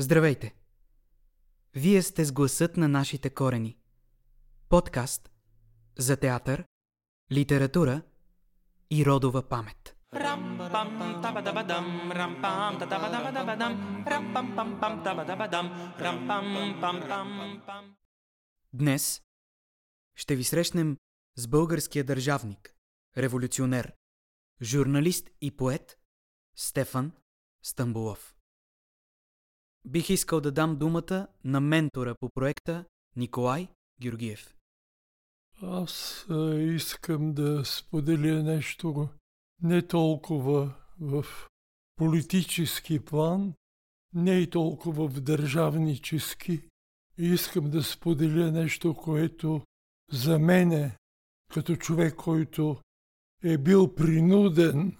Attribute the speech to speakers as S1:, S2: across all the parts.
S1: Здравейте! Вие сте с гласът на нашите корени. Подкаст за театър, литература и родова памет. Днес ще ви срещнем с българския държавник, революционер, журналист и поет Стефан Стамбулов. Бих искал да дам думата на ментора по проекта Николай Георгиев.
S2: Аз искам да споделя нещо не толкова в политически план, не и толкова в държавнически. Искам да споделя нещо, което за мене, като човек, който е бил принуден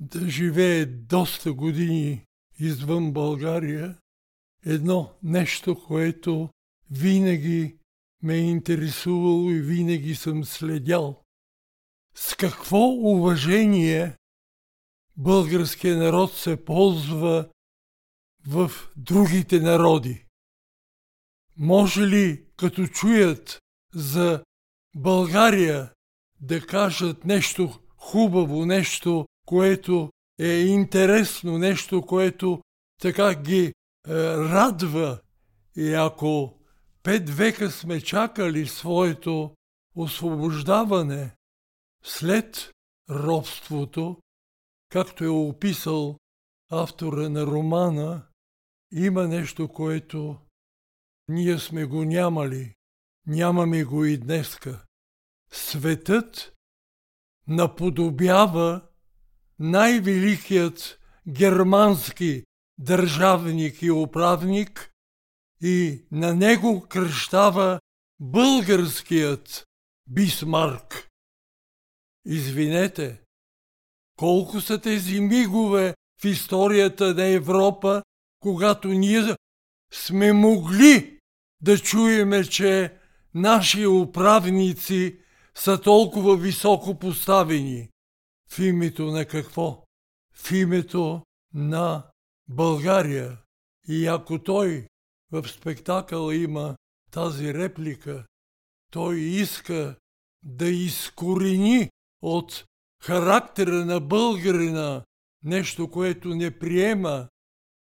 S2: да живее доста години извън България, едно нещо, което винаги ме е интересувало и винаги съм следял. С какво уважение българския народ се ползва в другите народи? Може ли, като чуят за България, да кажат нещо хубаво, нещо, което е интересно, нещо, което така ги радва. И ако пет века сме чакали своето освобождаване след робството, както е описал автора на романа, има нещо, което ние сме го нямали, нямаме го и днеска. Светът наподобява най-великият германски държавник и управник и на него кръщава българският Бисмарк. Извинете, колко са тези мигове в историята на Европа, когато ние сме могли да чуеме, че наши управници са толкова високо поставени. В името на какво? В името на България. И ако той в спектакъла има тази реплика, той иска да изкорени от характера на българина нещо, което не приема,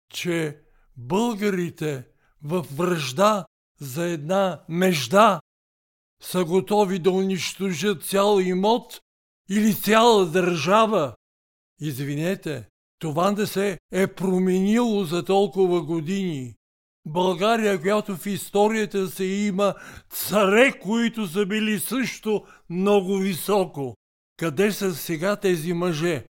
S2: че българите в връжда за една межда са готови да унищожат цял имот или цяла държава. Извинете, това не се е променило за толкова години. България, която в историята се има царе, които са били също много високо. Къде са сега тези мъже?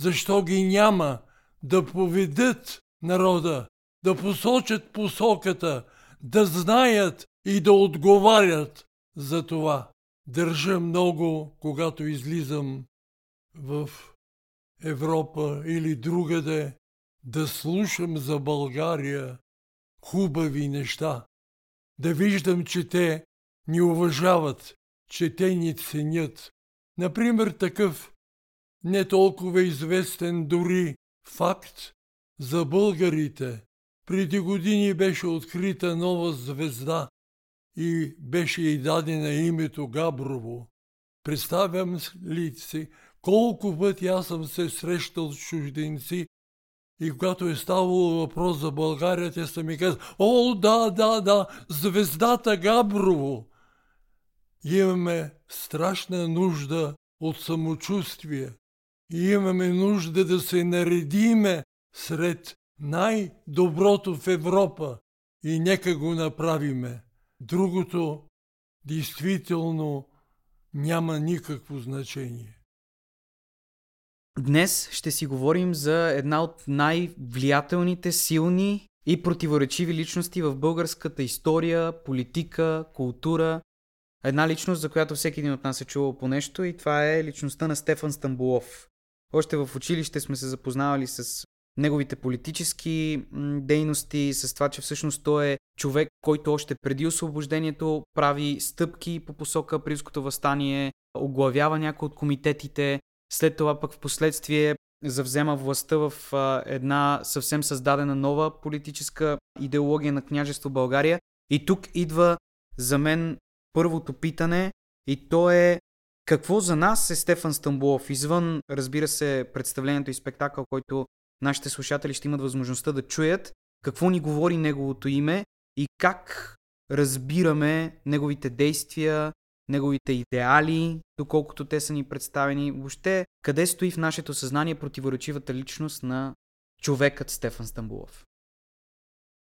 S2: Защо ги няма да поведат народа, да посочат посоката, да знаят и да отговарят за това? Държа много, когато излизам в Европа или другаде, да слушам за България хубави неща, да виждам, че те ни уважават, че те ни ценят. Например, такъв не толкова известен дори факт за българите. Преди години беше открита нова звезда и беше и дадена името Габрово. Представям ли си колко пъти аз съм се срещал с чужденци и когато е ставало въпрос за България, те са ми казали, о, да, да, да, звездата Габрово. Имаме страшна нужда от самочувствие и имаме нужда да се наредиме сред най-доброто в Европа и нека го направиме. Другото действително няма никакво значение.
S1: Днес ще си говорим за една от най-влиятелните, силни и противоречиви личности в българската история, политика, култура. Една личност, за която всеки един от нас е чувал по нещо и това е личността на Стефан Стамбулов. Още в училище сме се запознавали с неговите политически дейности, с това, че всъщност той е човек, който още преди освобождението прави стъпки по посока Прилското възстание, оглавява някои от комитетите, след това пък в последствие завзема властта в а, една съвсем създадена нова политическа идеология на княжество България. И тук идва за мен първото питане и то е какво за нас е Стефан Стамбулов? Извън, разбира се, представлението и спектакъл, който нашите слушатели ще имат възможността да чуят, какво ни говори неговото име и как разбираме неговите действия, неговите идеали, доколкото те са ни представени. Въобще, къде стои в нашето съзнание противоречивата личност на човекът Стефан Стамбулов?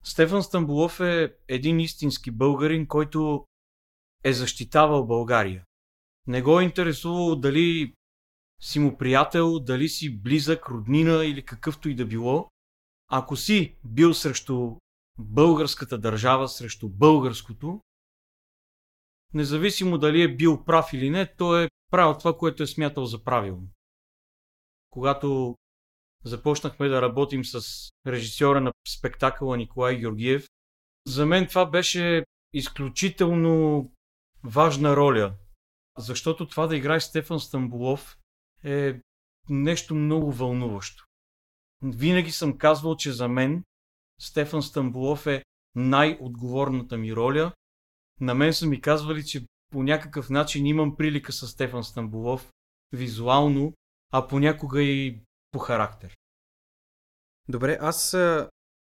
S3: Стефан Стамбулов е един истински българин, който е защитавал България. Не го е интересувало дали си му приятел, дали си близък, роднина или какъвто и да било. Ако си бил срещу българската държава, срещу българското, независимо дали е бил прав или не, той е правил това, което е смятал за правилно. Когато започнахме да работим с режисьора на спектакъла Николай Георгиев, за мен това беше изключително важна роля, защото това да играе Стефан Стамбулов е нещо много вълнуващо. Винаги съм казвал, че за мен Стефан Стамбулов е най-отговорната ми роля. На мен са ми казвали, че по някакъв начин имам прилика с Стефан Стамбулов визуално, а понякога и по характер.
S1: Добре, аз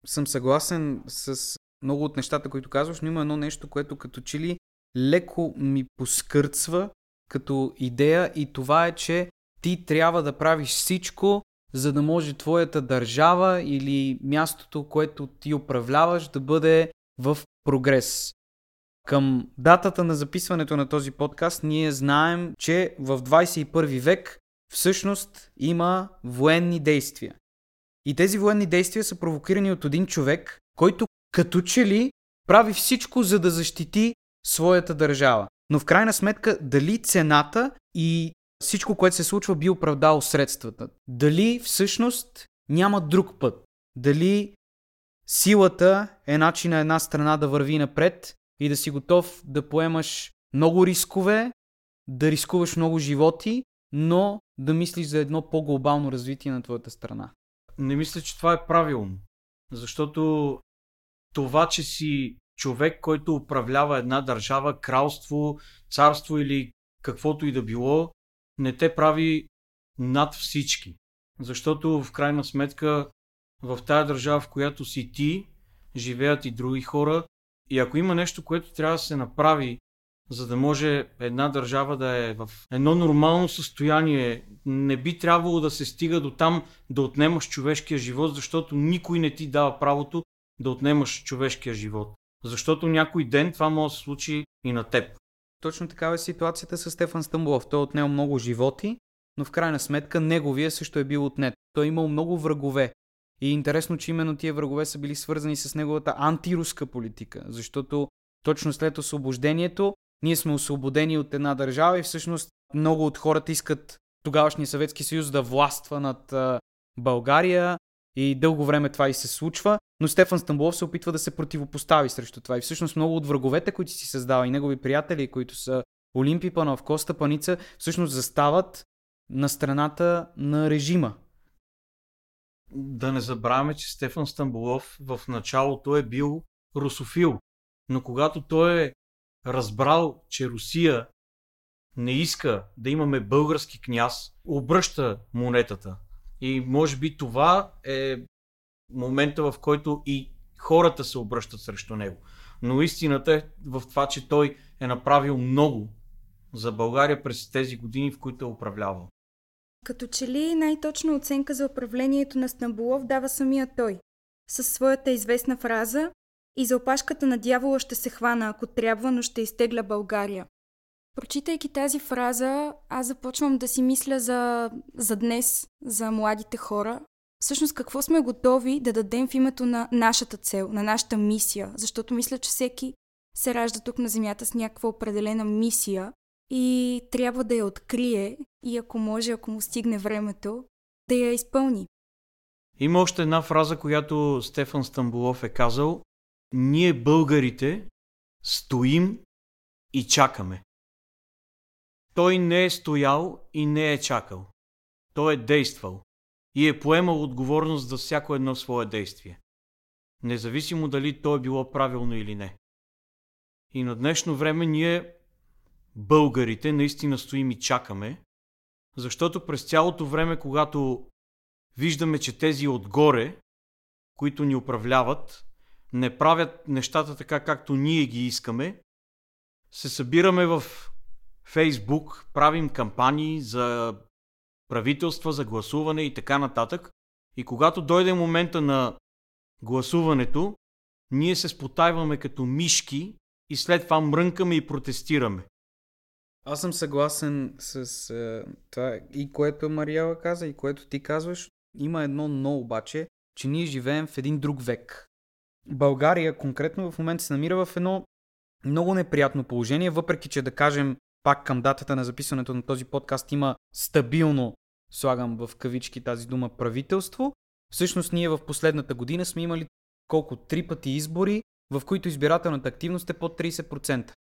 S1: съм съгласен с много от нещата, които казваш, но има едно нещо, което като че ли леко ми поскърцва като идея и това е, че ти трябва да правиш всичко, за да може твоята държава или мястото, което ти управляваш, да бъде в прогрес. Към датата на записването на този подкаст ние знаем, че в 21 век всъщност има военни действия. И тези военни действия са провокирани от един човек, който като че ли прави всичко за да защити своята държава. Но в крайна сметка, дали цената и всичко, което се случва, би оправдало средствата? Дали всъщност няма друг път? Дали силата е начин на една страна да върви напред и да си готов да поемаш много рискове, да рискуваш много животи, но да мислиш за едно по-глобално развитие на твоята страна?
S3: Не мисля, че това е правилно. Защото това, че си човек, който управлява една държава, кралство, царство или каквото и да било, не те прави над всички. Защото в крайна сметка в тая държава, в която си ти, живеят и други хора. И ако има нещо, което трябва да се направи, за да може една държава да е в едно нормално състояние, не би трябвало да се стига до там да отнемаш човешкия живот, защото никой не ти дава правото да отнемаш човешкия живот. Защото някой ден това може да се случи и на теб.
S1: Точно такава е ситуацията с Стефан Стамбулов. Той е отнел много животи, но в крайна сметка неговия също е бил отнет. Той е имал много врагове. И е интересно, че именно тия врагове са били свързани с неговата антируска политика, защото точно след освобождението ние сме освободени от една държава и всъщност много от хората искат тогавашния Съветски съюз да властва над България и дълго време това и се случва, но Стефан Стамбулов се опитва да се противопостави срещу това. И всъщност много от враговете, които си създава и негови приятели, които са Олимпи Панов, Коста Паница, всъщност застават на страната на режима.
S3: Да не забравяме, че Стефан Стамбулов в началото е бил русофил, но когато той е разбрал, че Русия не иска да имаме български княз, обръща монетата. И може би това е момента, в който и хората се обръщат срещу него. Но истината е в това, че той е направил много за България през тези години, в които е управлявал.
S4: Като че ли най-точна оценка за управлението на Стамбулов дава самия той, със своята известна фраза и за опашката на дявола ще се хвана, ако трябва, но ще изтегля България. Прочитайки тази фраза, аз започвам да си мисля за, за днес, за младите хора. Всъщност какво сме готови да дадем в името на нашата цел, на нашата мисия, защото мисля, че всеки се ражда тук на Земята с някаква определена мисия и трябва да я открие и ако може, ако му стигне времето, да я изпълни.
S3: Има още една фраза, която Стефан Стамбулов е казал. Ние българите стоим и чакаме. Той не е стоял и не е чакал. Той е действал. и е поемал отговорност за всяко едно свое действие. Независимо дали то е било правилно или не. И на днешно време ние, българите, наистина стоим и чакаме, защото през цялото време, когато виждаме, че тези отгоре, които ни управляват, не правят нещата така, както ние ги искаме, се събираме в Фейсбук, правим кампании за правителства, за гласуване и така нататък. И когато дойде момента на гласуването, ние се спотайваме като мишки и след това мрънкаме и протестираме.
S1: Аз съм съгласен с е, това и което Мариела каза, и което ти казваш. Има едно но обаче, че ние живеем в един друг век. България конкретно в момента се намира в едно много неприятно положение, въпреки че да кажем пак към датата на записването на този подкаст има стабилно, слагам в кавички тази дума, правителство. Всъщност ние в последната година сме имали колко три пъти избори, в които избирателната активност е под 30%.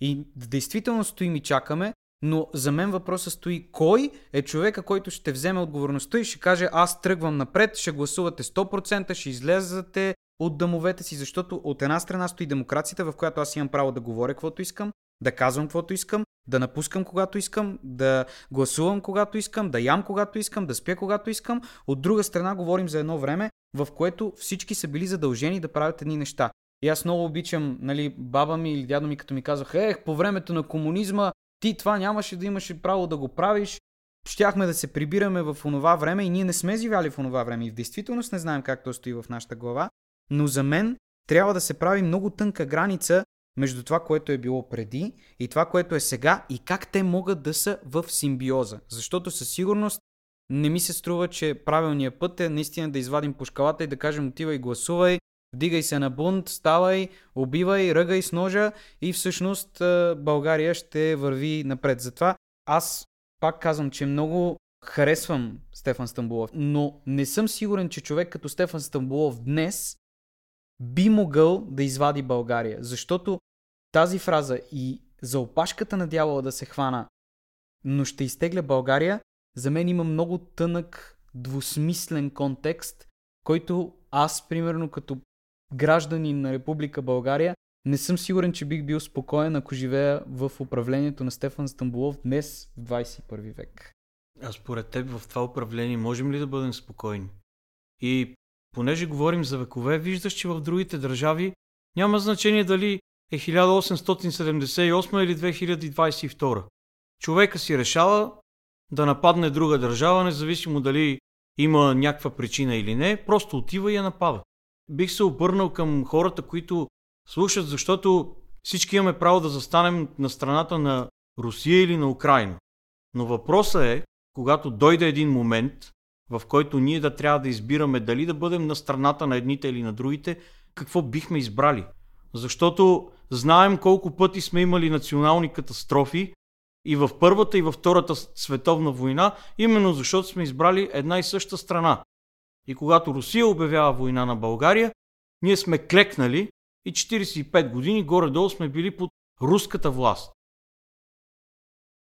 S1: И действително стоим и чакаме, но за мен въпросът стои кой е човека, който ще вземе отговорността и ще каже аз тръгвам напред, ще гласувате 100%, ще излезете от домовете си, защото от една страна стои демокрацията, в която аз имам право да говоря каквото искам, да казвам каквото искам, да напускам когато искам, да гласувам когато искам, да ям когато искам, да спя когато искам. От друга страна говорим за едно време, в което всички са били задължени да правят едни неща. И аз много обичам, нали, баба ми или дядо ми, като ми казаха, ех, по времето на комунизма ти това нямаше да имаш право да го правиш. Щяхме да се прибираме в онова време и ние не сме живяли в онова време и в действителност не знаем как то стои в нашата глава. Но за мен трябва да се прави много тънка граница между това, което е било преди и това, което е сега и как те могат да са в симбиоза. Защото със сигурност не ми се струва, че правилният път е наистина да извадим пушкалата и да кажем отивай гласувай, вдигай се на бунт, ставай, убивай, ръгай с ножа и всъщност България ще върви напред. Затова аз пак казвам, че много харесвам Стефан Стамбулов, но не съм сигурен, че човек като Стефан Стамбулов днес би могъл да извади България. Защото тази фраза и за опашката на дявола да се хвана, но ще изтегля България, за мен има много тънък, двусмислен контекст, който аз, примерно, като гражданин на Република България, не съм сигурен, че бих бил спокоен, ако живея в управлението на Стефан Стамбулов днес в 21 век.
S3: А според теб в това управление можем ли да бъдем спокойни? И понеже говорим за векове, виждаш, че в другите държави няма значение дали е 1878 или 2022. Човека си решава да нападне друга държава, независимо дали има някаква причина или не, просто отива и я напада. Бих се обърнал към хората, които слушат, защото всички имаме право да застанем на страната на Русия или на Украина. Но въпросът е, когато дойде един момент, в който ние да трябва да избираме дали да бъдем на страната на едните или на другите, какво бихме избрали. Защото знаем колко пъти сме имали национални катастрофи и в Първата и във Втората световна война, именно защото сме избрали една и съща страна. И когато Русия обявява война на България, ние сме клекнали и 45 години горе-долу сме били под руската власт.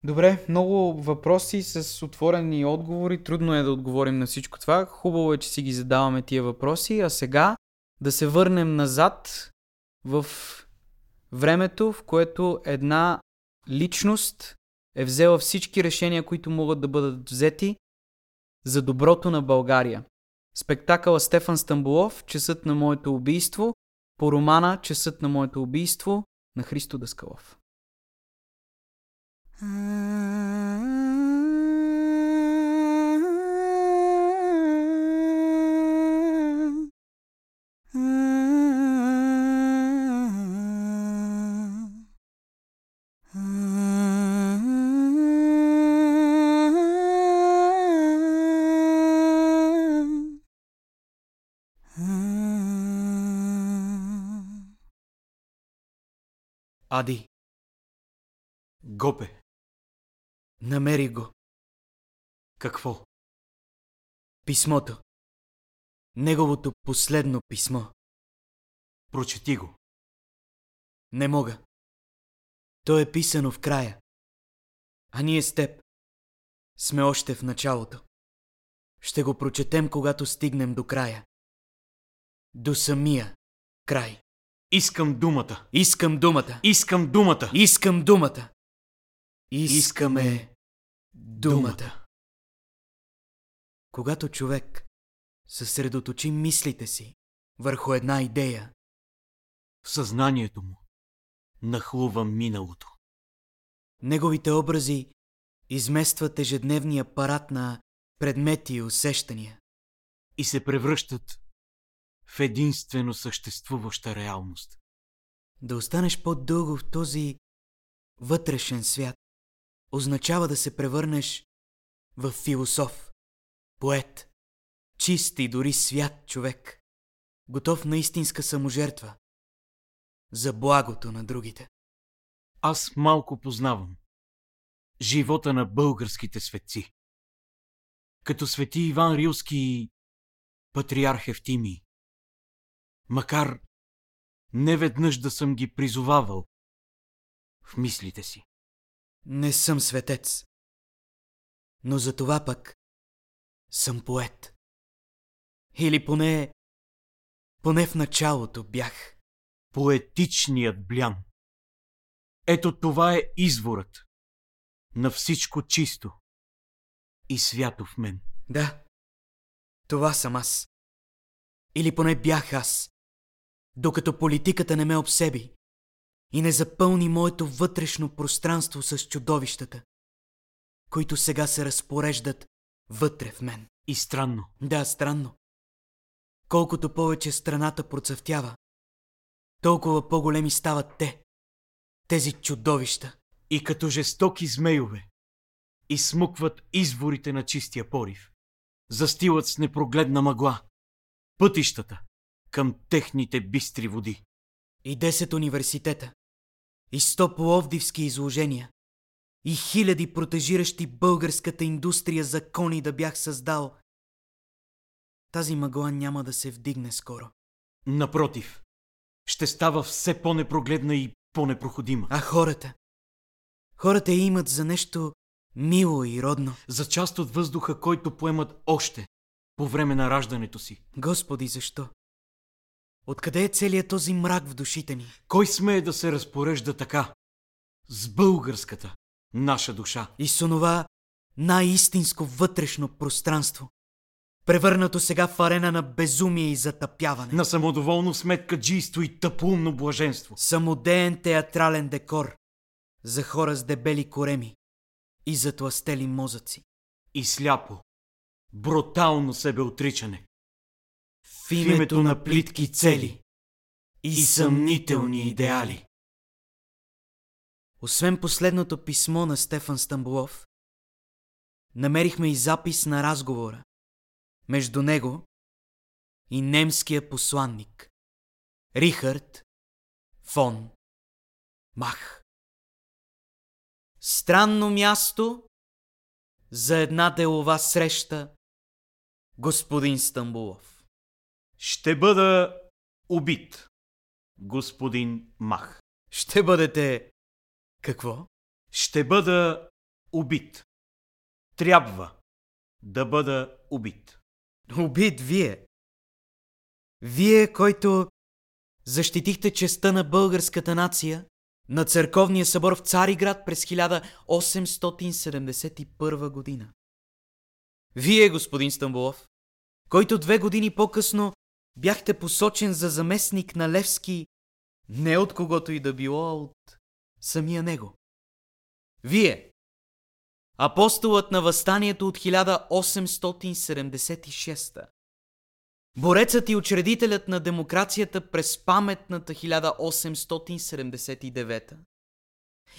S1: Добре, много въпроси с отворени отговори. Трудно е да отговорим на всичко това. Хубаво е, че си ги задаваме тия въпроси. А сега да се върнем назад в времето, в което една личност е взела всички решения, които могат да бъдат взети за доброто на България. Спектакъла Стефан Стамбулов, Часът на моето убийство, по романа Часът на моето убийство на Христо Даскалов. Ади.
S3: Гопе.
S1: Намери го.
S3: Какво?
S1: Писмото. Неговото последно писмо.
S3: Прочети го.
S1: Не мога. То е писано в края. А ние с теб сме още в началото. Ще го прочетем, когато стигнем до края. До самия край.
S3: Искам думата.
S1: Искам думата.
S3: Искам думата.
S1: Искам думата. Искаме думата. Когато човек съсредоточи мислите си върху една идея,
S3: В съзнанието му нахлува миналото.
S1: неговите образи изместват ежедневния апарат на предмети и усещания.
S3: и се превръщат в единствено съществуваща реалност.
S1: Да останеш по-дълго в този вътрешен свят означава да се превърнеш в философ, поет, чист и дори свят човек, готов на истинска саможертва за благото на другите.
S3: Аз малко познавам живота на българските светци. Като свети Иван Рилски и патриарх Евтимий. Макар не веднъж да съм ги призовавал в мислите си.
S1: Не съм светец, но за това пък съм поет. Или поне, поне в началото бях.
S3: Поетичният блян. Ето това е изворът на всичко чисто и свято в мен.
S1: Да, това съм аз. Или поне бях аз, докато политиката не ме обсеби и не запълни моето вътрешно пространство с чудовищата, които сега се разпореждат вътре в мен.
S3: И странно,
S1: Да, странно. Колкото повече страната процъфтява, толкова по-големи стават те, тези чудовища.
S3: и като жестоки змейове, изсмукват изворите на чистия порив, застилат с непрогледна мъгла пътищата към техните бистри води.
S1: И 10 университета, и 100 пловдивски изложения, и хиляди протежиращи българската индустрия закони да бях създал. Тази мъгла няма да се вдигне скоро.
S3: Напротив, ще става все по-непрогледна и по-непроходима.
S1: А хората? Хората я имат за нещо мило и родно.
S3: За част от въздуха, който поемат още по време на раждането си.
S1: Господи, защо? Откъде е целият този мрак в душите ни?
S3: Кой смее да се разпорежда така? С българската, наша душа.
S1: И с онова най-истинско вътрешно пространство, превърнато сега в арена на безумие и затъпяване.
S3: На самодоволно сметкаджийство и тъпоумно блаженство.
S1: Самодеен театрален декор за хора с дебели кореми и затластели мозъци.
S3: И сляпо, брутално себеотричане.
S1: В името на плитки цели и съмнителни идеали. Освен последното писмо на Стефан Стамбулов, намерихме и запис на разговора между него и немския посланник Рихард фон Мах. Странно място за една делова среща, господин Стамбулов.
S3: Ще бъда убит, господин Мах.
S1: Ще бъдете... Какво?
S3: Ще бъда убит. Трябва да бъда убит.
S1: Убит вие. Вие, който защитихте честа на българската нация на църковния събор в Цариград през 1871 година. Вие, господин Стамбулов, който две години по-късно бяхте посочен за заместник на Левски не от когото и да било, а от самия него. Вие, апостолът на възстанието от 1876. Борецът и учредителят на демокрацията през паметната 1879.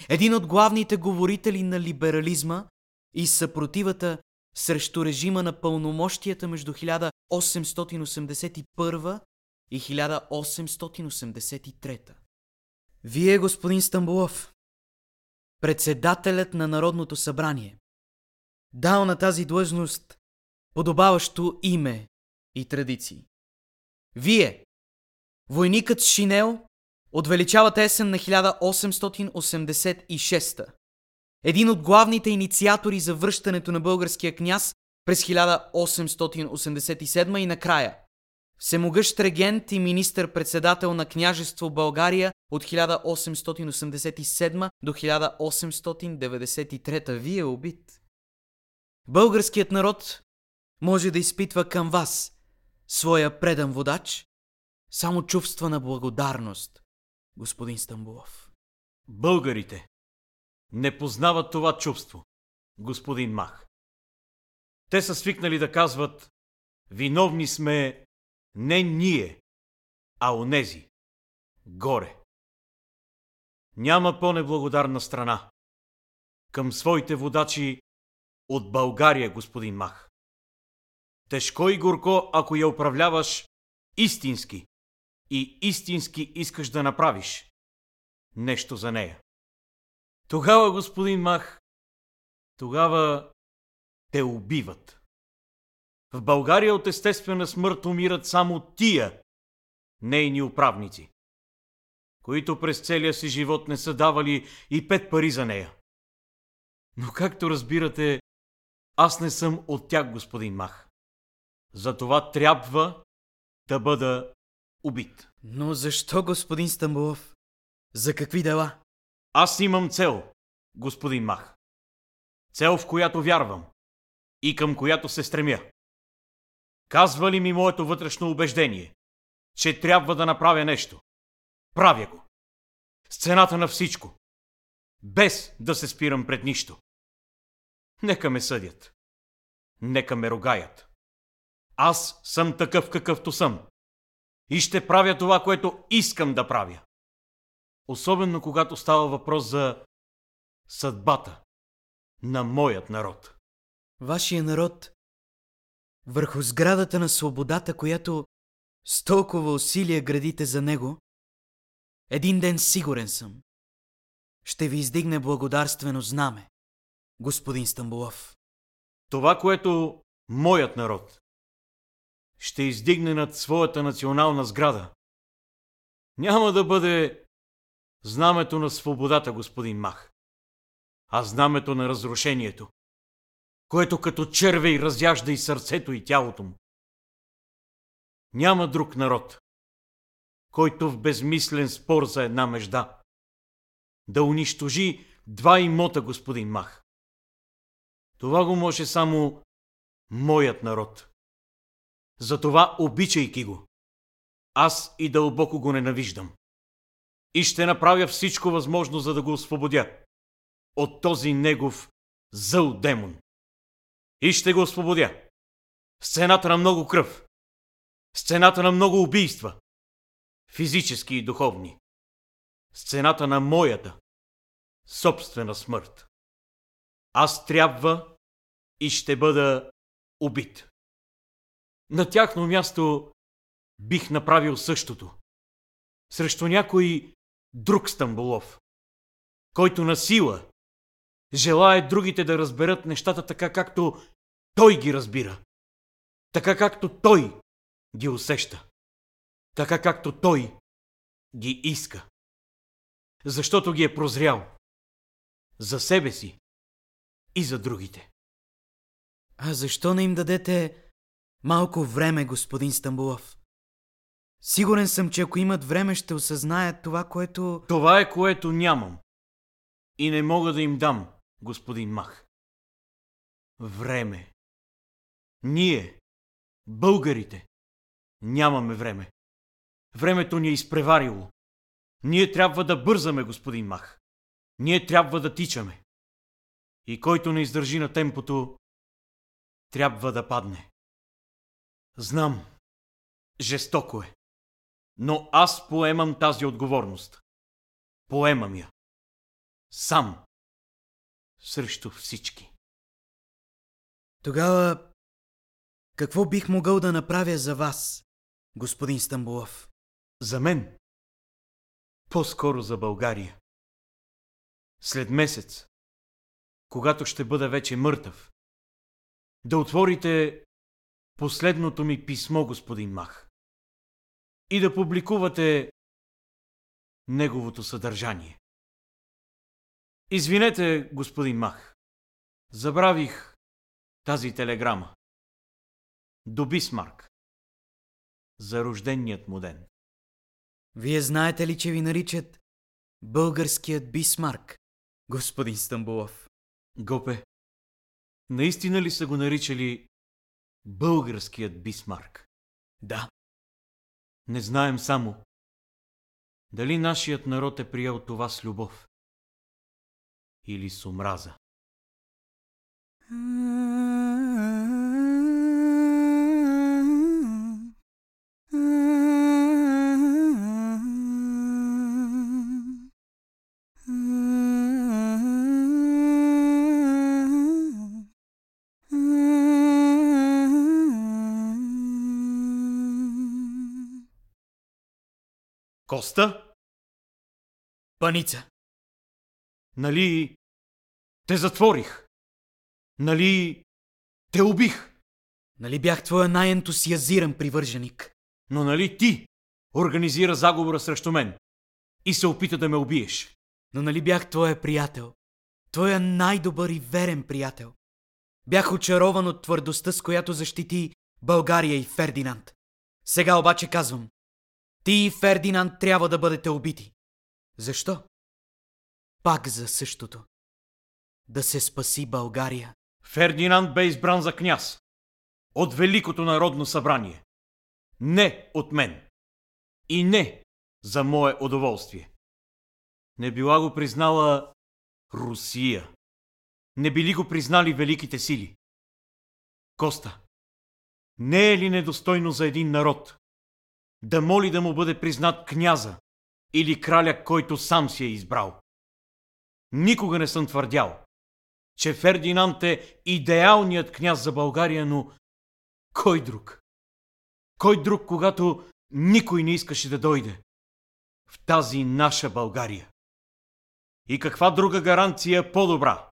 S1: Един от главните говорители на либерализма и съпротивата срещу режима на пълномощията между 1881 и 1883. Вие, господин Стамбулов, председателят на Народното събрание, дал на тази длъжност подобаващо име и традиции. Вие, войникът шинел, отвеличавате есен на 1886 един от главните инициатори за връщането на българския княз през 1887 и накрая Всемогъщ регент и министър-председател на княжество България от 1887 до 1893. Вие е убит. Българският народ може да изпитва към вас, своя предан водач, само чувства на благодарност, господин Стамбулов.
S3: Българите не познават това чувство, господин Мах. Те са свикнали да казват, виновни сме не ние, а онези, горе. Няма по-неблагодарна страна към своите водачи от България, господин Мах. Тежко и горко, ако я управляваш истински и истински искаш да направиш нещо за нея. Тогава, господин Мах, тогава те убиват. В България от естествена смърт умират само тия, нейни управници, които през целия си живот не са давали и пет пари за нея. Но както разбирате, аз не съм от тях, господин Мах. Затова трябва да бъда убит.
S1: Но защо, господин Стамбулов? За какви дела?
S3: Аз имам цел, господин Мах. Цел, в която вярвам и към която се стремя. Казва ли ми моето вътрешно убеждение, че трябва да направя нещо? Правя го. С цената на всичко. Без да се спирам пред нищо. Нека ме съдят. Нека ме рогаят. Аз съм такъв какъвто съм. И ще правя това, което искам да правя. Особено когато става въпрос за съдбата на моят народ.
S1: Вашия народ върху сградата на свободата, която с толкова усилия градите за него, един ден сигурен съм, ще ви издигне благодарствено знаме, господин Стамбулов.
S3: Това, което моят народ ще издигне над своята национална сграда, няма да бъде знамето на свободата, господин Мах, а знамето на разрушението, което като червей разяжда и сърцето и тялото му. Няма друг народ, който в безмислен спор за една межда да унищожи два имота, господин Мах. Това го може само моят народ. Затова, обичайки го, аз и дълбоко го ненавиждам. И ще направя всичко възможно, за да го освободя от този негов зъл демон. И ще го освободя. Сцената на много кръв. Сцената на много убийства. Физически и духовни. Сцената на моята собствена смърт. Аз трябва и ще бъда убит. На тяхно място бих направил същото. Срещу някой друг Стамбулов, който на сила желая другите да разберат нещата така, както той ги разбира. Така, както той ги усеща. Така, както той ги иска. Защото ги е прозрял. За себе си и за другите.
S1: А защо не им дадете малко време, господин Стамбулов? Сигурен съм, че ако имат време, ще осъзнаят това, което...
S3: Това е което нямам. И не мога да им дам, господин Мах. Време. Ние, българите, нямаме време. Времето ни е изпреварило. Ние трябва да бързаме, господин Мах. Ние трябва да тичаме. И който не издържи на темпото, трябва да падне. Знам, жестоко е. Но аз поемам тази отговорност. Поемам я. Сам. Срещу всички.
S1: Тогава, какво бих могъл да направя за вас, господин Стамбулов?
S3: За мен. По-скоро за България. След месец, когато ще бъда вече мъртъв, да отворите последното ми писмо, господин Мах, и да публикувате неговото съдържание. Извинете, господин Мах, забравих тази телеграма. До Бисмарк. За рожденият му ден.
S1: Вие знаете ли, че ви наричат българският Бисмарк, господин Стамбулов?
S3: Гопе, наистина ли са го наричали българският Бисмарк?
S1: Да.
S3: Не знаем само дали нашият народ е приел това с любов или с омраза. Коста?
S1: Паница.
S3: Нали те затворих? Нали те убих?
S1: Нали бях твоя най-ентусиазиран привърженик?
S3: Но нали ти организира заговора срещу мен и се опита да ме убиеш?
S1: Но нали бях твоя приятел? Твоя най-добър и верен приятел. Бях очарован от твърдостта, с която защити България и Фердинанд. Сега обаче казвам, ти и Фердинанд трябва да бъдете убити. Защо? Пак за същото. Да се спаси България.
S3: Фердинанд бе избран за княз. От Великото народно събрание. Не от мен. И не за мое удоволствие. Не била го признала Русия. Не били го признали великите сили. Коста, не е ли недостойно за един народ да моли да му бъде признат княза или краля, който сам си е избрал? Никога не съм твърдял, че Фердинанд е идеалният княз за България, но кой друг? Кой друг, когато никой не искаше да дойде в тази наша България? И каква друга гаранция е по-добра?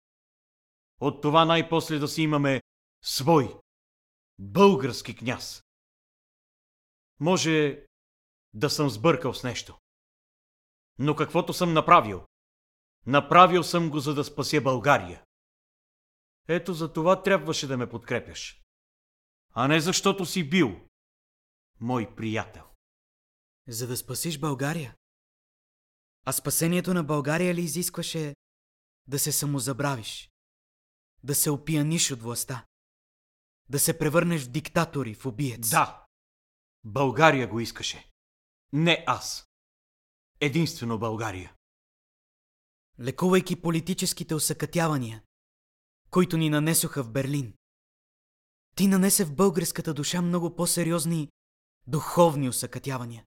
S3: От това най-после да си имаме свой български княз. Може да съм сбъркал с нещо. Но каквото съм направил, направил съм го за да спася България. Ето за това трябваше да ме подкрепяш. А не защото си бил мой приятел.
S1: За да спасиш България? А спасението на България ли изискваше да се самозабравиш? Да се опияниш от властта? Да се превърнеш в диктатор и в убиец?
S3: Да, България го искаше. Не аз. Единствено България.
S1: Лекувайки политическите усъкътявания, които ни нанесоха в Берлин, ти нанесе в българската душа много по-сериозни духовни усъкътявания.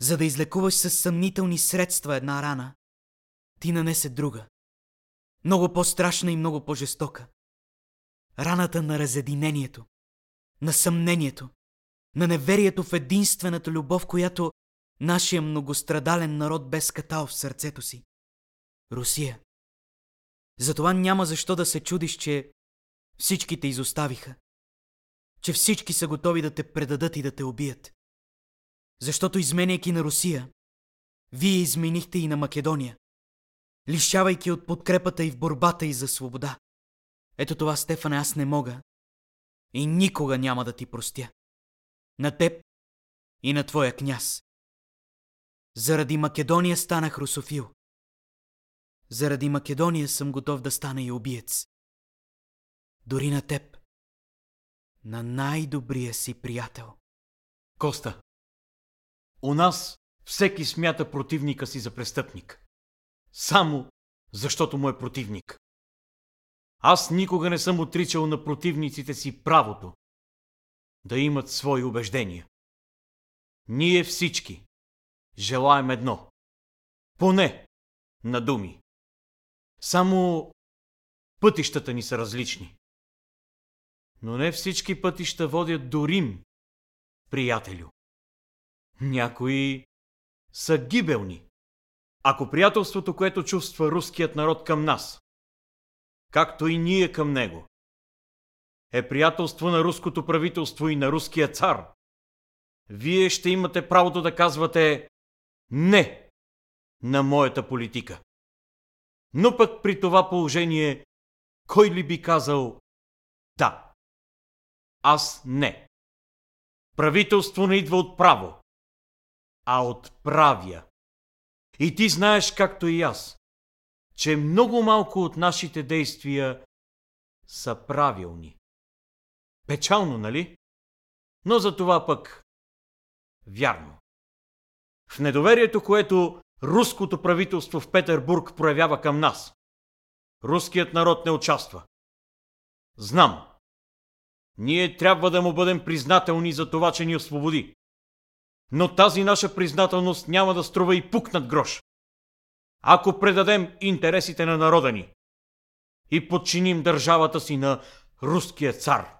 S1: За да излекуваш с съмнителни средства една рана, ти нанесе друга. Много по-страшна и много по-жестока. Раната на разединението, на съмнението, на неверието в единствената любов, която нашия многострадален народ бе скатал в сърцето си. Русия. Затова няма защо да се чудиш, че всички те изоставиха. Че всички са готови да те предадат и да те убият. Защото изменяйки на Русия, вие изменихте и на Македония, лишавайки от подкрепата и в борбата и за свобода. Ето това, Стефане, аз не мога и никога няма да ти простя. На теб и на твоя княз. Заради Македония станах русофил. Заради Македония съм готов да стана и убиец. Дори на теб. На най-добрия си приятел.
S3: Коста, у нас всеки смята противника си за престъпник. Само защото му е противник. Аз никога не съм отричал на противниците си правото да имат свои убеждения. Ние всички желаем едно. Поне на думи. Само пътищата ни са различни. Но не всички пътища водят до Рим, приятелю. Някои са гибелни. Ако приятелството, което чувства руският народ към нас, както и ние към него, е приятелство на руското правителство и на руския цар, вие ще имате правото да казвате не на моята политика. Но пък при това положение, кой ли би казал Да. Аз не. Правителство не идва от право, а от правя. И ти знаеш, както и аз, че много малко от нашите действия са правилни. Печално, нали? Но за това пък вярно. В недоверието, което руското правителство в Петербург проявява към нас, руският народ не участва. Знам. Ние трябва да му бъдем признателни за това, че ни освободи. Но тази наша признателност няма да струва и пук над грош. Ако предадем интересите на народа ни и подчиним държавата си на руския цар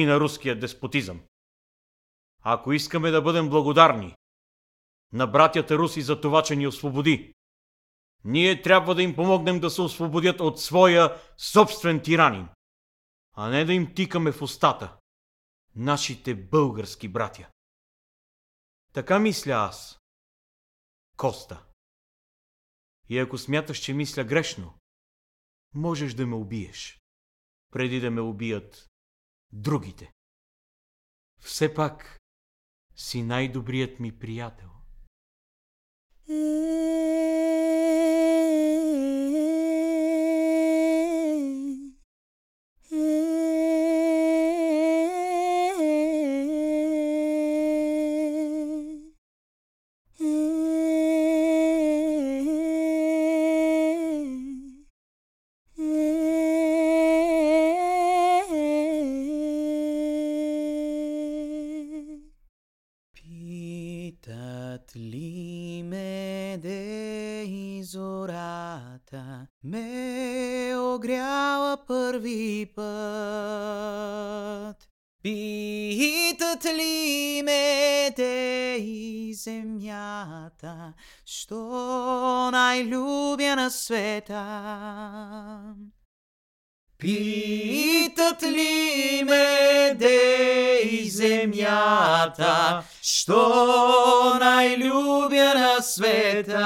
S3: и на руския деспотизъм. Ако искаме да бъдем благодарни на братята руси за това, че ни освободи, ние трябва да им помогнем да се освободят от своя собствен тиранин, а не да им тикаме в устата нашите български братя. Така мисля аз. Коста. И ако смяташ, че мисля грешно, можеш да ме убиеш, преди да ме убият другите. Все пак си най-добрият ми приятел.
S1: Питат Питат ли ме де и земята, що най-любя на света?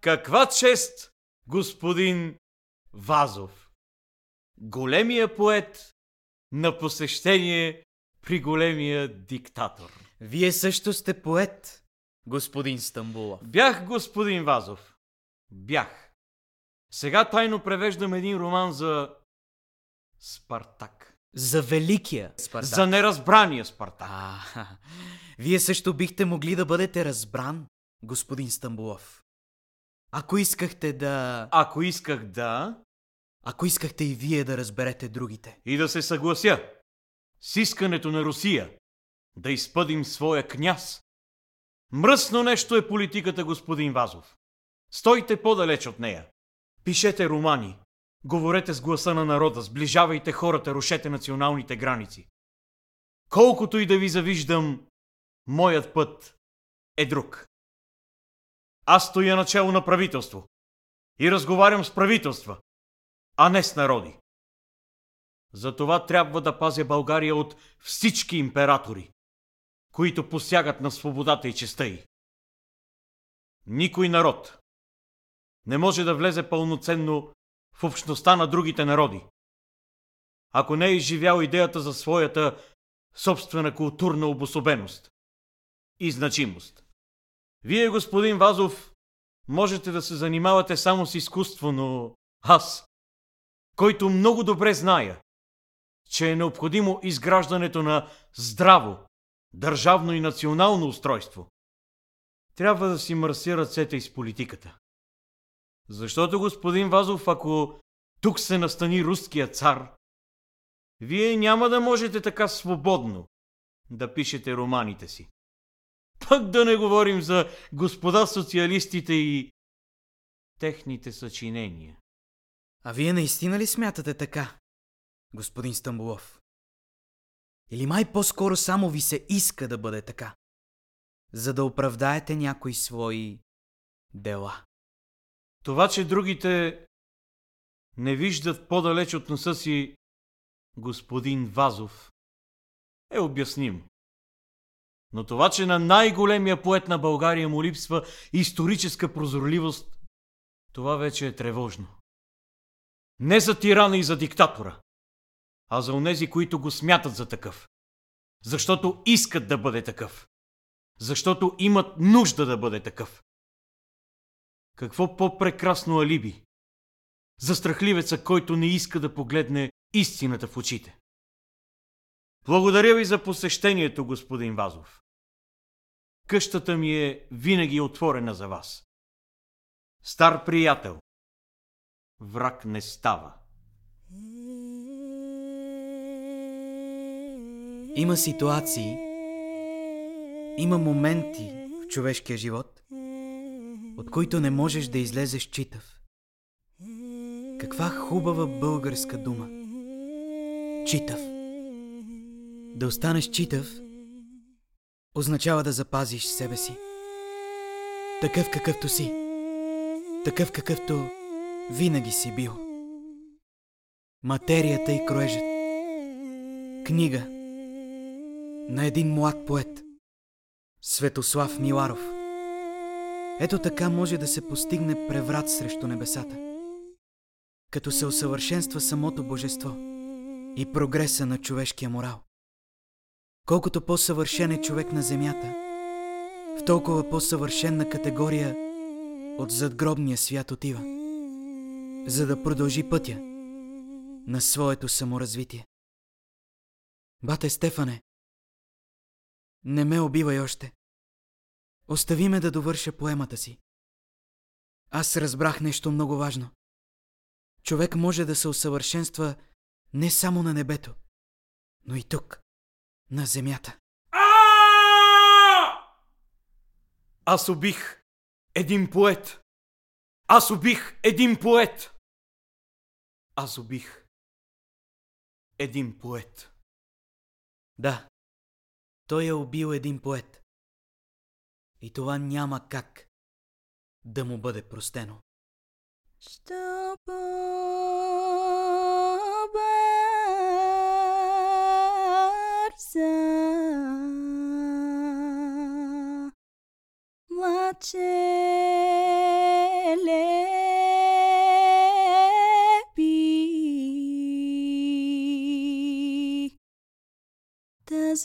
S3: Каква чест, господин Вазов! Големия поет на посещение при големия диктатор.
S1: Вие също сте поет, господин Стамбулов.
S3: Бях господин Вазов. Бях. Сега тайно превеждам един роман за Спартак.
S1: За великия Спартак.
S3: За неразбрания Спартак.
S1: А, вие също бихте могли да бъдете разбран, господин Стамбулов. Ако искахте да...
S3: Ако исках да...
S1: Ако искахте и вие да разберете другите.
S3: И да се съглася с искането на Русия да изпъдим своя княз. Мръсно нещо е политиката, господин Вазов. Стойте по-далеч от нея. Пишете романи. Говорете с гласа на народа, сближавайте хората, рушете националните граници. Колкото и да ви завиждам, моят път е друг. Аз стоя начало на правителство и разговарям с правителства, а не с народи. Затова трябва да пазя България от всички императори, които посягат на свободата и честа й. Никой народ не може да влезе пълноценно в общността на другите народи. Ако не е изживял идеята за своята собствена културна обособеност и значимост. Вие, господин Вазов, можете да се занимавате само с изкуство, но аз, който много добре зная, че е необходимо изграждането на здраво, държавно и национално устройство, трябва да си мърся ръцете из политиката. Защото, господин Вазов, ако тук се настани руския цар, вие няма да можете така свободно да пишете романите си. Пък да не говорим за господа социалистите и техните съчинения.
S1: А вие наистина ли смятате така, господин Стамбулов? Или май по-скоро само ви се иска да бъде така, за да оправдаете някои свои дела?
S3: Това, че другите не виждат по-далеч от носа си господин Вазов, е обяснимо. Но това, че на най-големия поет на България му липсва историческа прозорливост, това вече е тревожно. Не за тирана и за диктатора, а за онези, които го смятат за такъв. Защото искат да бъде такъв. Защото имат нужда да бъде такъв. Какво по-прекрасно алиби за страхливеца, който не иска да погледне истината в очите. Благодаря ви за посещението, господин Вазов. Къщата ми е винаги отворена за вас. Стар приятел. Враг не става.
S1: Има ситуации, има моменти в човешкия живот, от които не можеш да излезеш читав. Каква хубава българска дума. Читав. Да останеш читав означава да запазиш себе си. Такъв какъвто си. Такъв какъвто винаги си бил. Материята и кроежът. Книга на един млад поет. Светослав Миларов. Ето така може да се постигне преврат срещу небесата. Като се усъвършенства самото божество и прогреса на човешкия морал. Колкото по-съвършен е човек на земята, в толкова по-съвършенна категория от задгробния свят отива, за да продължи пътя на своето саморазвитие. Бате Стефане, не ме убивай още. Остави ме да довърша поемата си. Аз разбрах нещо много важно. Човек може да се усъвършенства не само на небето, но и тук, на земята.
S3: Аз убих един поет. Аз убих един поет. Аз убих един поет.
S1: Да, той е убил един поет. И това няма как да му бъде простено.
S4: Що по-бърза млачелепи да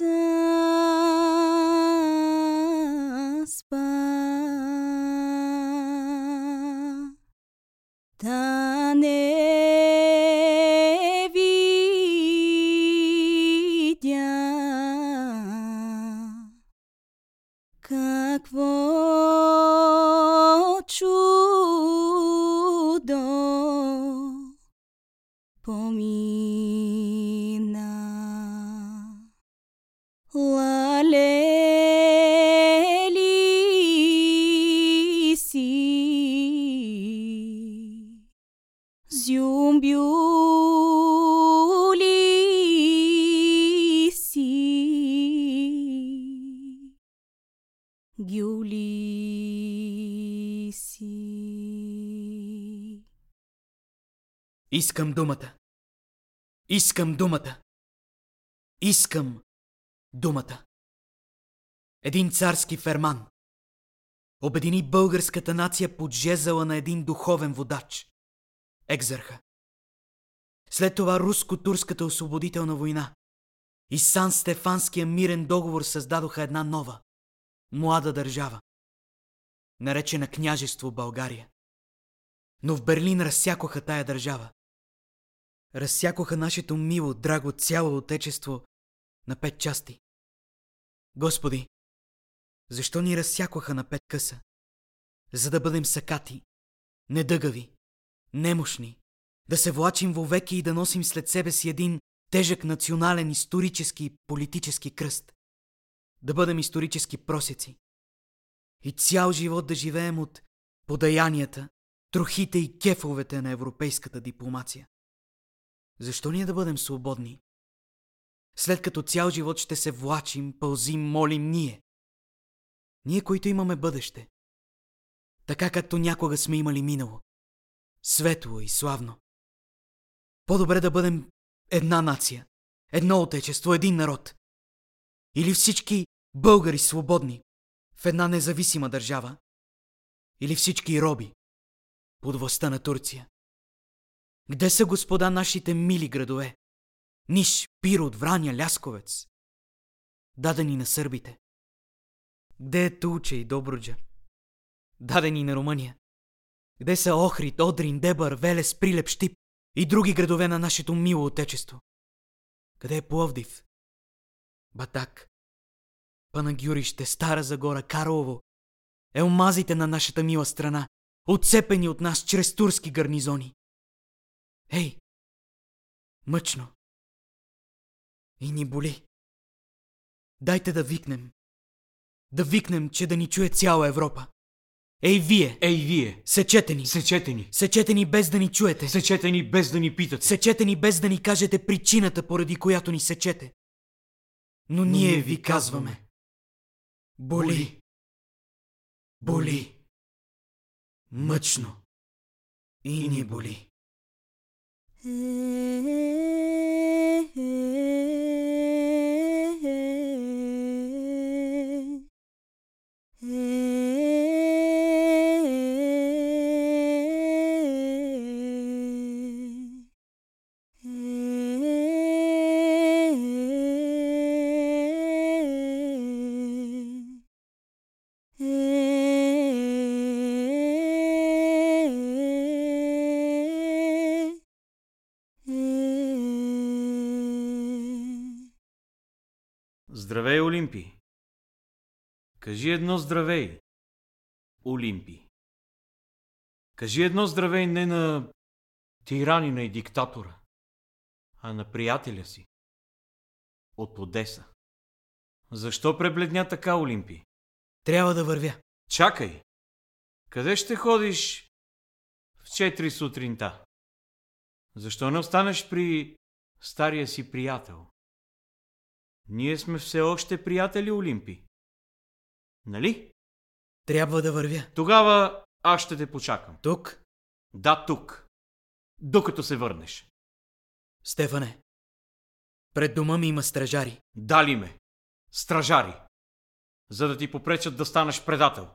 S1: Искам думата. Искам думата. Искам думата. Един царски ферман обедини българската нация под жезъла на един духовен водач – Екзарха. След това руско-турската освободителна война и Сан Стефанския мирен договор създадоха една нова, млада държава, наречена княжество България. Но в Берлин разсякоха тая държава. Разсякоха нашето мило, драго цяло отечество на пет части. Господи, защо ни разсякоха на пет къса? За да бъдем сакати, недъгави, немощни, да се влачим вовеки и да носим след себе си един тежък национален, исторически и политически кръст. Да бъдем исторически просеци. И цял живот да живеем от подаянията, трохите и кефовете на европейската дипломация. Защо ние да бъдем свободни? След като цял живот ще се влачим, пълзим, молим ние. Ние, които имаме бъдеще. Така както някога сме имали минало. Светло и славно. По-добре да бъдем една нация, едно отечество, един народ. Или всички българи свободни в една независима държава. Или всички роби под властта на Турция. Где са, господа, нашите мили градове? Ниш, Пирот, Враня, Лясковец. Дадени на сърбите. Где е Тулче и Добруджа? Дадени на Румъния. Где са Охрид, Одрин, Дебър, Велес, Прилеп, Штип и други градове на нашето мило отечество? Къде е Пловдив? Батак, Панагюрище, Стара Загора, Карлово, елмазите на нашата мила страна, отцепени от нас чрез турски гарнизони. Ей! Мъчно. И ни боли. Дайте да викнем. Да викнем, че да ни чуе цяла Европа. Ей, вие!
S3: Ей, вие!
S1: Сечете ни!
S3: Сечете ни!
S1: Сечете ни без да ни чуете!
S3: Сечете ни без да ни питате!
S1: Сечете ни без да ни кажете причината, поради която ни сечете. Но ние ви казваме. Боли. Боли. Мъчно. И ни боли.
S3: Здравей, едно здравей, Олимпи. Кажи едно здравей не на тиранина и диктатора, а на приятеля си. От Одеса. Защо пребледня така, Олимпи?
S1: Трябва да вървя.
S3: Чакай! Къде ще ходиш в 4 сутринта? Защо не останеш при стария си приятел? Ние сме все още приятели, Олимпи. Нали?
S1: Трябва да вървя.
S3: Тогава аз ще те почакам.
S1: Тук,
S3: Да, тук. Докато се върнеш.
S1: Стефане. Пред дома ми има стражари.
S3: Дали ме. Стражари. За да ти попречат да станеш предател.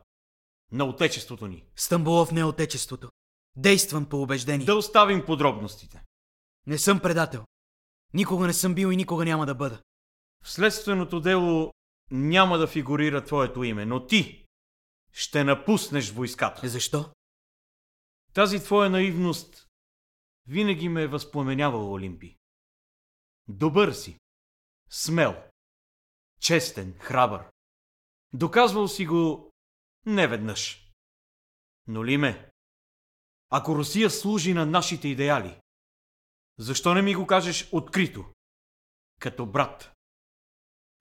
S3: На отечеството ни.
S1: Стамбулов не е отечеството. Действам по убеждение.
S3: Да оставим подробностите.
S1: Не съм предател. Никога не съм бил и никога няма да бъда.
S3: В следственото дело няма да фигурира твоето име, но ти ще напуснеш войската.
S1: Защо?
S3: Тази твоя наивност винаги ме е възпламенявала, Олимпи. Добър си, смел, честен, храбър. Доказвал си го неведнъж. Но ли ме? Ако Русия служи на нашите идеали, защо не ми го кажеш открито? Като брат.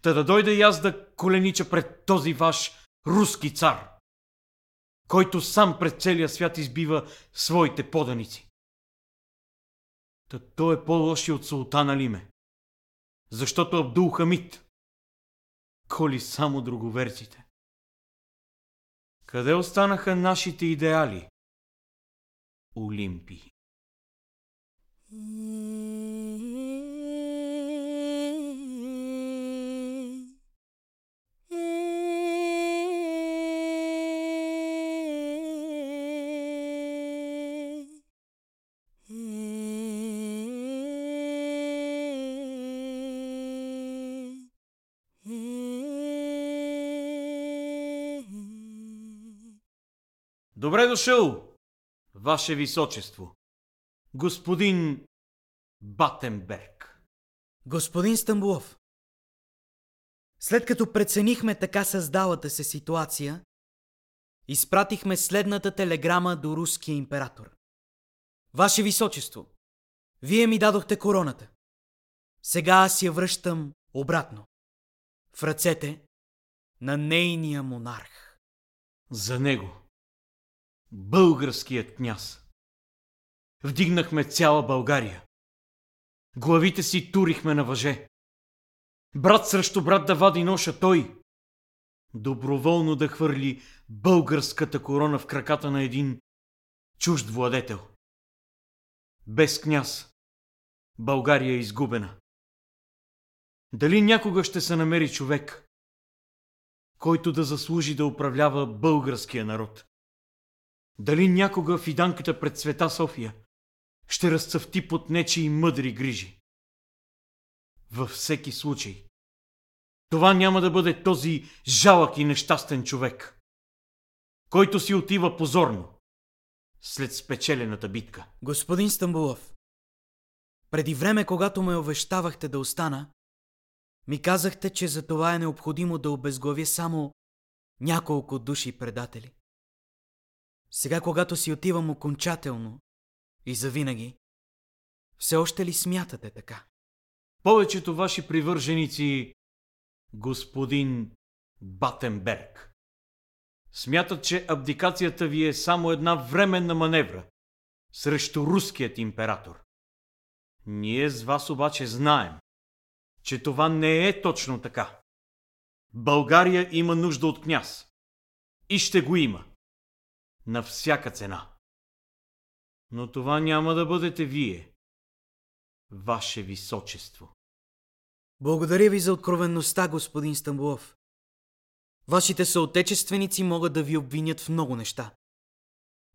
S3: Та да дойда и аз да коленича пред този ваш руски цар, който сам пред целия свят избива своите поданици. Та той е по-лоши от султана Лиме, защото Абдул Хамид коли само друговерците. Къде останаха нашите идеали? Олимпи. Добре дошъл, Ваше Височество, господин Батенберг.
S1: Господин Стамбулов, след като преценихме така създалата се ситуация, изпратихме следната телеграма до руския император. Ваше Височество, вие ми дадохте короната. Сега аз я връщам обратно. В ръцете на нейния монарх.
S3: За него, българският княз. Вдигнахме цяла България. Главите си турихме на въже. Брат срещу брат да вади ноша той. Доброволно да хвърли българската корона в краката на един чужд владетел. Без княз България е изгубена. Дали някога ще се намери човек, който да заслужи да управлява българския народ? Дали някога в иданката пред света София ще разцъфти под нечи и мъдри грижи. Във всеки случай, това няма да бъде този жалък и нещастен човек, който си отива позорно след спечелената битка.
S1: Господин Стамбулов, преди време, когато ме увещавахте да остана, ми казахте, че за това е необходимо да обезглавя само няколко души предатели. Сега, когато си отивам окончателно и завинаги, все още ли смятате така?
S3: Повечето ваши привърженици, господин Батенберг, смятат, че абдикацията ви е само една временна маневра срещу руският император. Ние с вас обаче знаем, че това не е точно така. България има нужда от княз. И ще го има. На всяка цена. Но това няма да бъдете вие. Ваше височество.
S1: Благодаря ви за откровенността, господин Стамбулов. Вашите съотечественици могат да ви обвинят в много неща.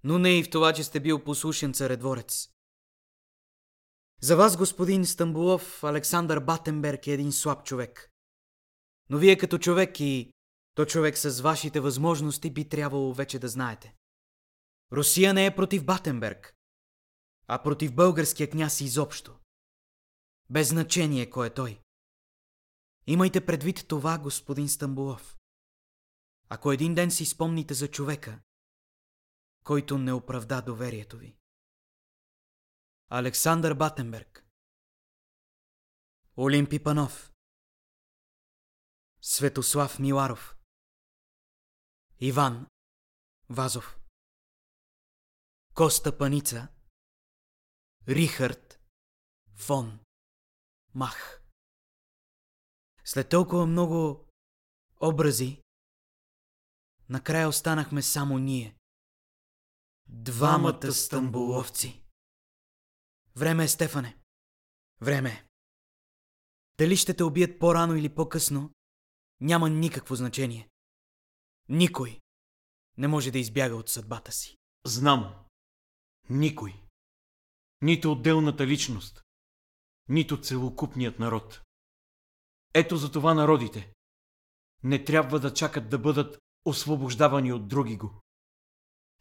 S1: Но не и в това, че сте бил послушен царедворец. За вас, господин Стамбулов, Александър Батенберг е един слаб човек. Но вие като човек и то човек с вашите възможности би трябвало вече да знаете. Русия не е против Батенберг, а против българския княз изобщо. Без значение кой е той. Имайте предвид това, господин Стамбулов. Ако един ден си спомните за човека, който не оправда доверието ви. Александър Батенберг Олимпи Панов Светослав Миларов Иван Вазов Коста Паница Рихард Фон Мах След толкова много образи, накрая останахме само ние. Двамата стамбуловци. Време е, Стефане. Време е. Дали ще те убият по-рано или по-късно, няма никакво значение. Никой не може да избяга от съдбата си.
S3: Знам. Никой. Нито отделната личност, нито целокупният народ. Ето за това народите не трябва да чакат да бъдат освобождавани от други го.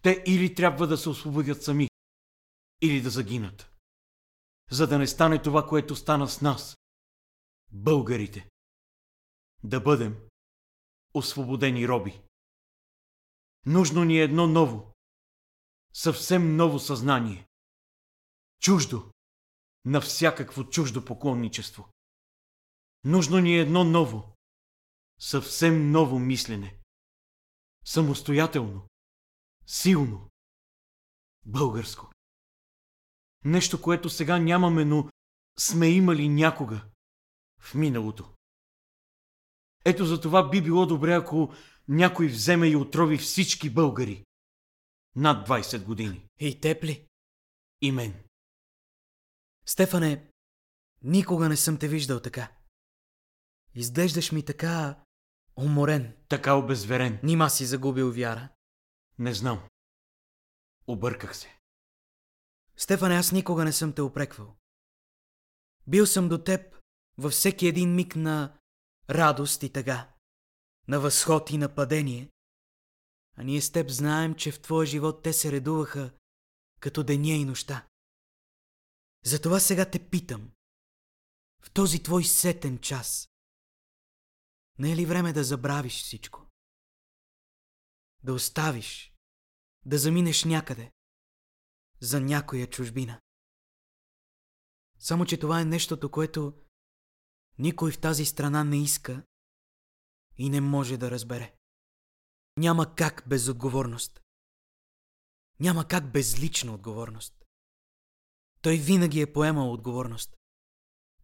S3: Те или трябва да се освободят сами, или да загинат. За да не стане това, което стана с нас, българите. Да бъдем освободени роби. Нужно ни е едно ново, съвсем ново съзнание. Чуждо на всякакво чуждо поклонничество. Нужно ни е едно ново, съвсем ново мислене. Самостоятелно, силно, българско. Нещо, което сега нямаме, но сме имали някога в миналото. Ето за това би било добре, ако някой вземе и отрови всички българи. Над 20 години.
S1: И тепли.
S3: И мен.
S1: Стефане, никога не съм те виждал така. Изглеждаш ми така уморен.
S3: Така обезверен.
S1: Нима си загубил вяра.
S3: Не знам. Обърках се.
S1: Стефане, аз никога не съм те опреквал. Бил съм до теб във всеки един миг на радост и тъга, на възход и на падение. А ние с теб знаем, че в твоя живот те се редуваха като деня и нощта. Затова сега те питам. В този твой сетен час. Не е ли време да забравиш всичко? Да оставиш, да заминеш някъде, за някоя чужбина. Само, че това е нещото, което никой в тази страна не иска и не може да разбере. Няма как без отговорност. Няма как без лична отговорност. Той винаги е поемал отговорност.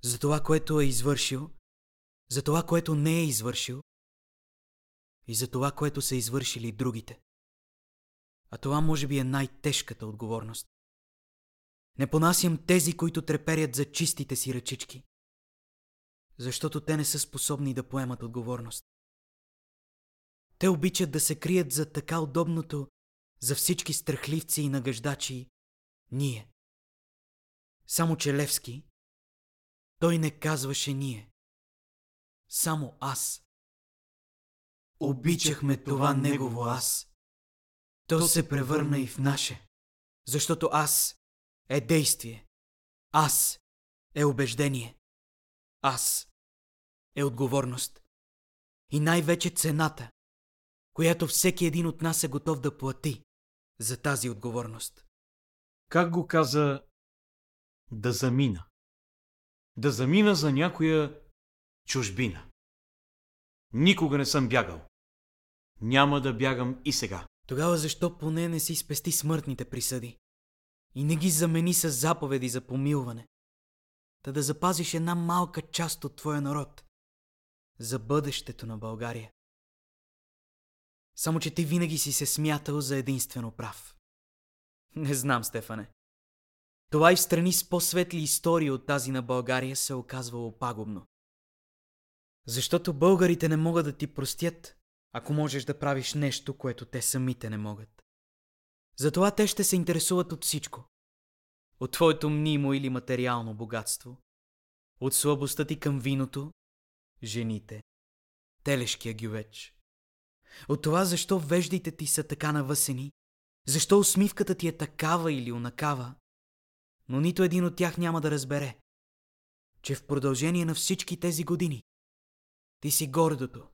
S1: За това, което е извършил, за това, което не е извършил и за това, което са извършили другите. А това може би е най-тежката отговорност. Не понасям тези, които треперят за чистите си ръчички, защото те не са способни да поемат отговорност. Те обичат да се крият за така удобното за всички страхливци и нагъждачи ние. Само че Левски, той не казваше ние. Само аз. Обичахме това негово аз. То се превърна и в наше. Защото аз е действие. Аз е убеждение. Аз е отговорност. И най-вече цената, която всеки един от нас е готов да плати за тази отговорност.
S3: Как го каза да замина? Да замина за някоя чужбина. Никога не съм бягал. Няма да бягам и сега.
S1: Тогава защо поне не си спести смъртните присъди? И не ги замени с заповеди за помилване? Та да запазиш една малка част от твоя народ. За бъдещето на България. Само, че ти винаги си се смятал за единствено прав. Не знам, Стефане. Това и в страни с по-светли истории от тази на България се оказвало пагубно. Защото българите не могат да ти простят, ако можеш да правиш нещо, което те самите не могат. Затова те ще се интересуват от всичко. От твоето мнимо или материално богатство. От слабостта ти към виното, жените, телешкия гювеч. От това защо веждите ти са така навъсени, защо усмивката ти е такава или онакава, но нито един от тях няма да разбере, че в продължение на всички тези години ти си гордото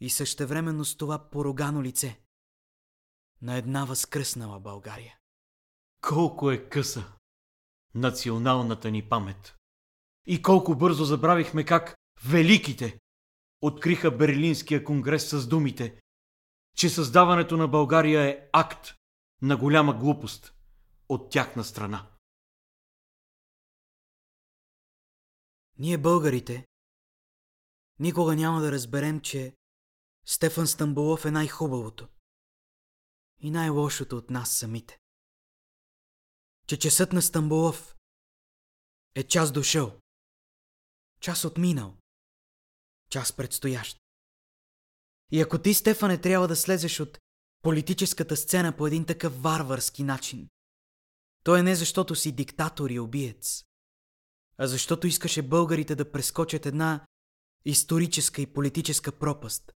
S1: и същевременно с това порогано лице на една възкръснала България.
S3: Колко е къса националната ни памет. И колко бързо забравихме как великите откриха Берлинския конгрес с думите, че създаването на България е акт на голяма глупост от тяхна страна.
S1: Ние българите никога няма да разберем, че Стефан Стамбулов е най-хубавото и най-лошото от нас самите. Че часът на Стамбулов е час дошъл, час отминал, час предстоящ. И ако ти, Стефане, трябва да слезеш от политическата сцена по един такъв варварски начин, то е не защото си диктатор и убиец, а защото искаше българите да прескочат една историческа и политическа пропаст,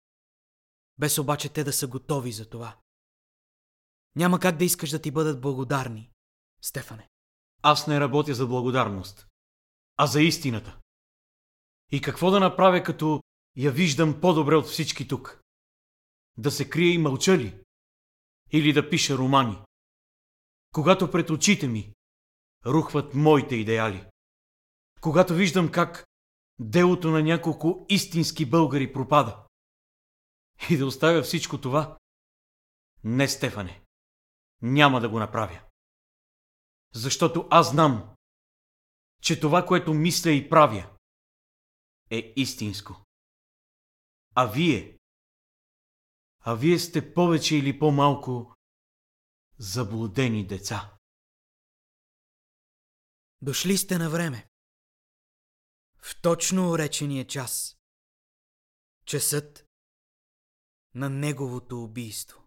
S1: без обаче те да са готови за това. Няма как да искаш да ти бъдат благодарни, Стефане.
S3: Аз не работя за благодарност, а за истината. И какво да направя, като я виждам по-добре от всички тук? Да се крия и мълча ли? Или да пиша романи? Когато пред очите ми рухват моите идеали. Когато виждам как делото на няколко истински българи пропада. И да оставя всичко това? Не, Стефане. Няма да го направя. Защото аз знам, че това, което мисля и правя, е истинско. А вие? А вие сте повече или по-малко заблудени деца.
S1: Дошли сте на време. В точно уречения час. Часът на неговото убийство.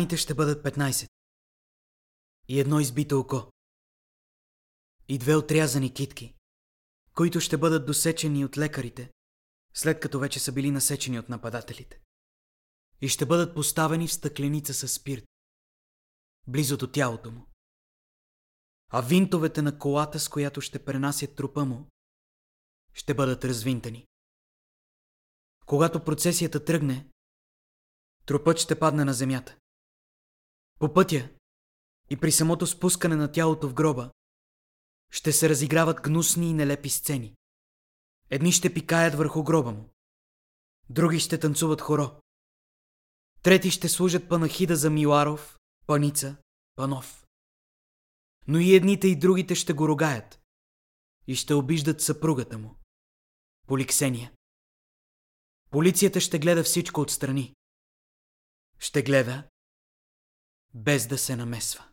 S1: Раните ще бъдат 15. И едно избито око. И две отрязани китки, които ще бъдат досечени от лекарите, след като вече са били насечени от нападателите. И ще бъдат поставени в стъкленица с спирт, близо до тялото му. А винтовете на колата, с която ще пренасят трупа му, ще бъдат развинтани. Когато процесията тръгне, трупът ще падне на земята По пътя и при самото спускане на тялото в гроба ще се разиграват гнусни и нелепи сцени. Едни ще пикаят върху гроба му, други ще танцуват хоро, трети ще служат панахида за Миларов, Паница, Панов. Но и едните и другите ще го рогаят и ще обиждат съпругата му, Поликсения. Полицията ще гледа всичко отстрани. Ще гледа без да се намесва.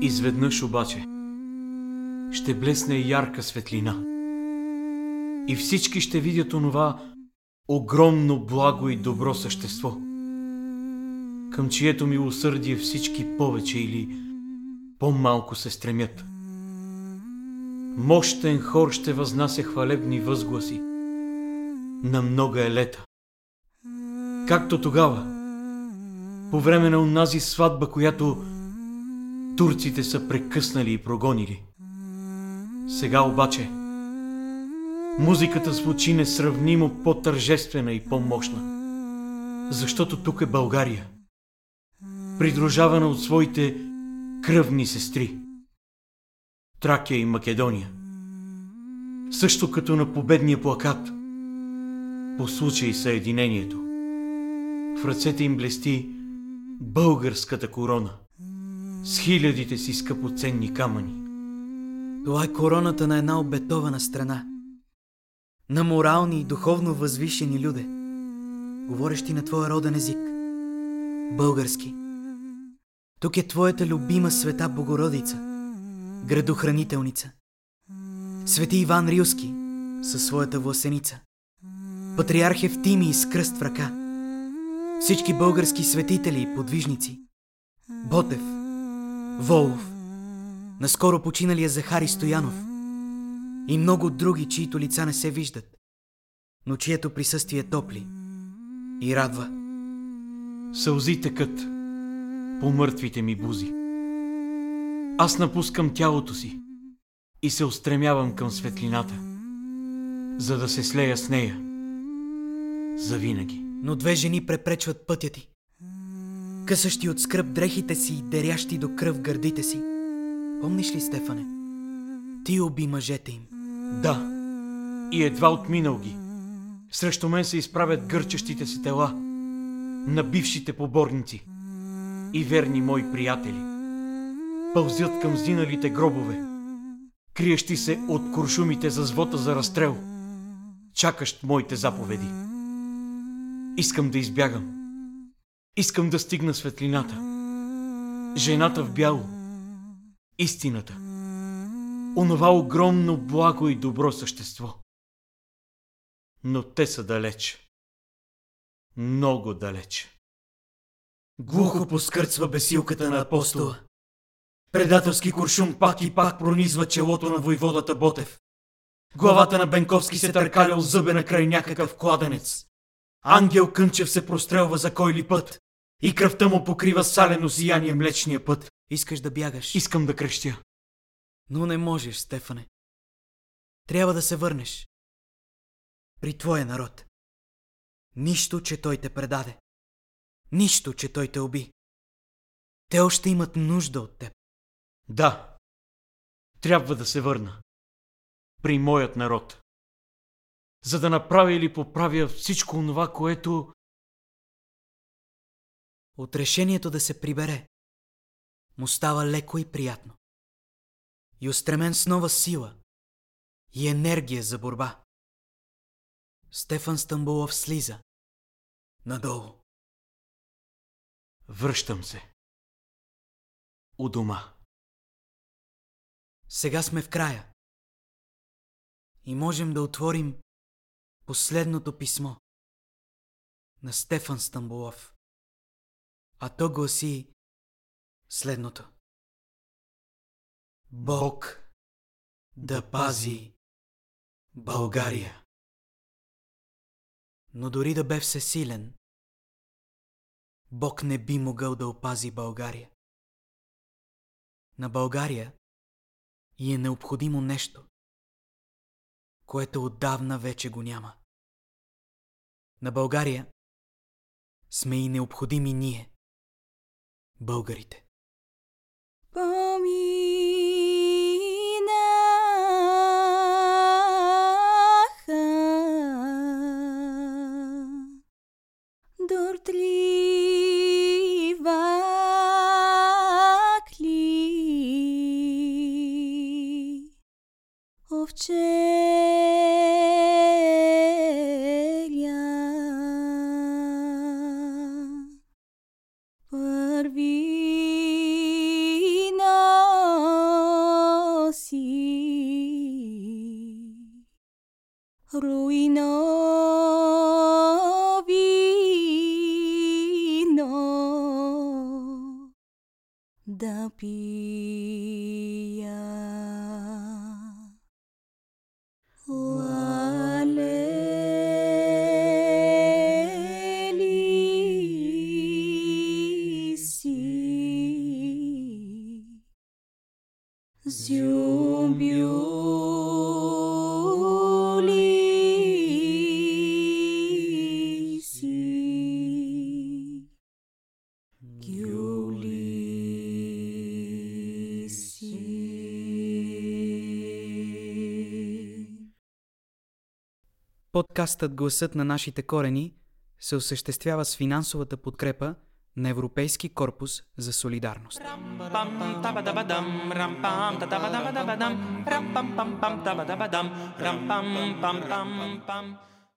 S3: Изведнъж обаче ще блесне ярка светлина. И всички ще видят онова огромно благо и добро същество, към чието милосърдие всички повече или по-малко се стремят. Мощен хор ще възнася хвалебни възгласи на много елета. Както тогава, по време на онази сватба, която турците са прекъснали и прогонили. Сега обаче музиката звучи несравнимо по-тържествена и по-мощна. Защото тук е България, придружавана от своите кръвни сестри. Тракия и Македония. Също като на победния плакат, по случай съединението. В ръцете им блести българската корона с хилядите си скъпоценни камъни.
S1: Това е короната на една обетована страна. На морални и духовно възвишени люде, говорещи на твоя роден език. Български. Тук е твоята любима света Богородица, градохранителница. Свети Иван Рилски със своята власеница. Патриарх Евтимий с кръст в ръка. Всички български светители и подвижници. Ботев, Волов, наскоро починалия Захари Стоянов и много други, чието лица не се виждат, но чието присъствие топли и радва.
S3: Сълзи текат по мъртвите ми бузи. Аз напускам тялото си и се устремявам към светлината, за да се слея с нея завинаги.
S1: Но две жени препречват пътя ти. Късащи от скръп дрехите си и дерящи до кръв гърдите си. Помниш ли, Стефане? Ти уби мъжете им.
S3: Да, и едва отминал ги. Срещу мен се изправят гърчещите си тела на бившите поборници и верни мои приятели. Пълзят към зиналите гробове, криещи се от куршумите за звота за разстрел, чакащ моите заповеди. Искам да избягам. Искам да стигна светлината. Жената в бяло. Истината. Онова огромно благо и добро същество. Но те са далеч. Много далеч.
S1: Глухо поскърцва бесилката на апостола. Предателски куршум пак и пак пронизва челото на войводата Ботев. Главата на Бенковски се търкаля зъбена край някакъв кладенец. Ангел Кънчев се прострелва за кой ли път и кръвта му покрива салено сияние млечния път. Искаш да бягаш,
S3: Искам да крещя.
S1: но не можеш, Стефане. Трябва да се върнеш. При твоя народ. Нищо, че той те предаде. Нищо, че той те уби. Те още имат нужда от теб.
S3: Да, трябва да се върна. При моят народ. За да направя или поправя всичко това, което...
S1: От решението да се прибере, му става леко и приятно. И устремен с нова сила и енергия за борба. Стефан Стамбулов слиза. Надолу.
S3: Връщам се. У дома.
S1: Сега сме в края. И можем да отворим последното писмо на Стефан Стамбулов. А то гласи следното. Бог да пази България. Но дори да бе всесилен, Бог не би могъл да опази България. На България и е необходимо нещо, което отдавна вече го няма. На България сме и необходими ние, българите.
S4: Поминаха дуртливакли овчеря.
S1: Подкастът Гласът на нашите корени се осъществява с финансовата подкрепа на Европейски корпус за солидарност.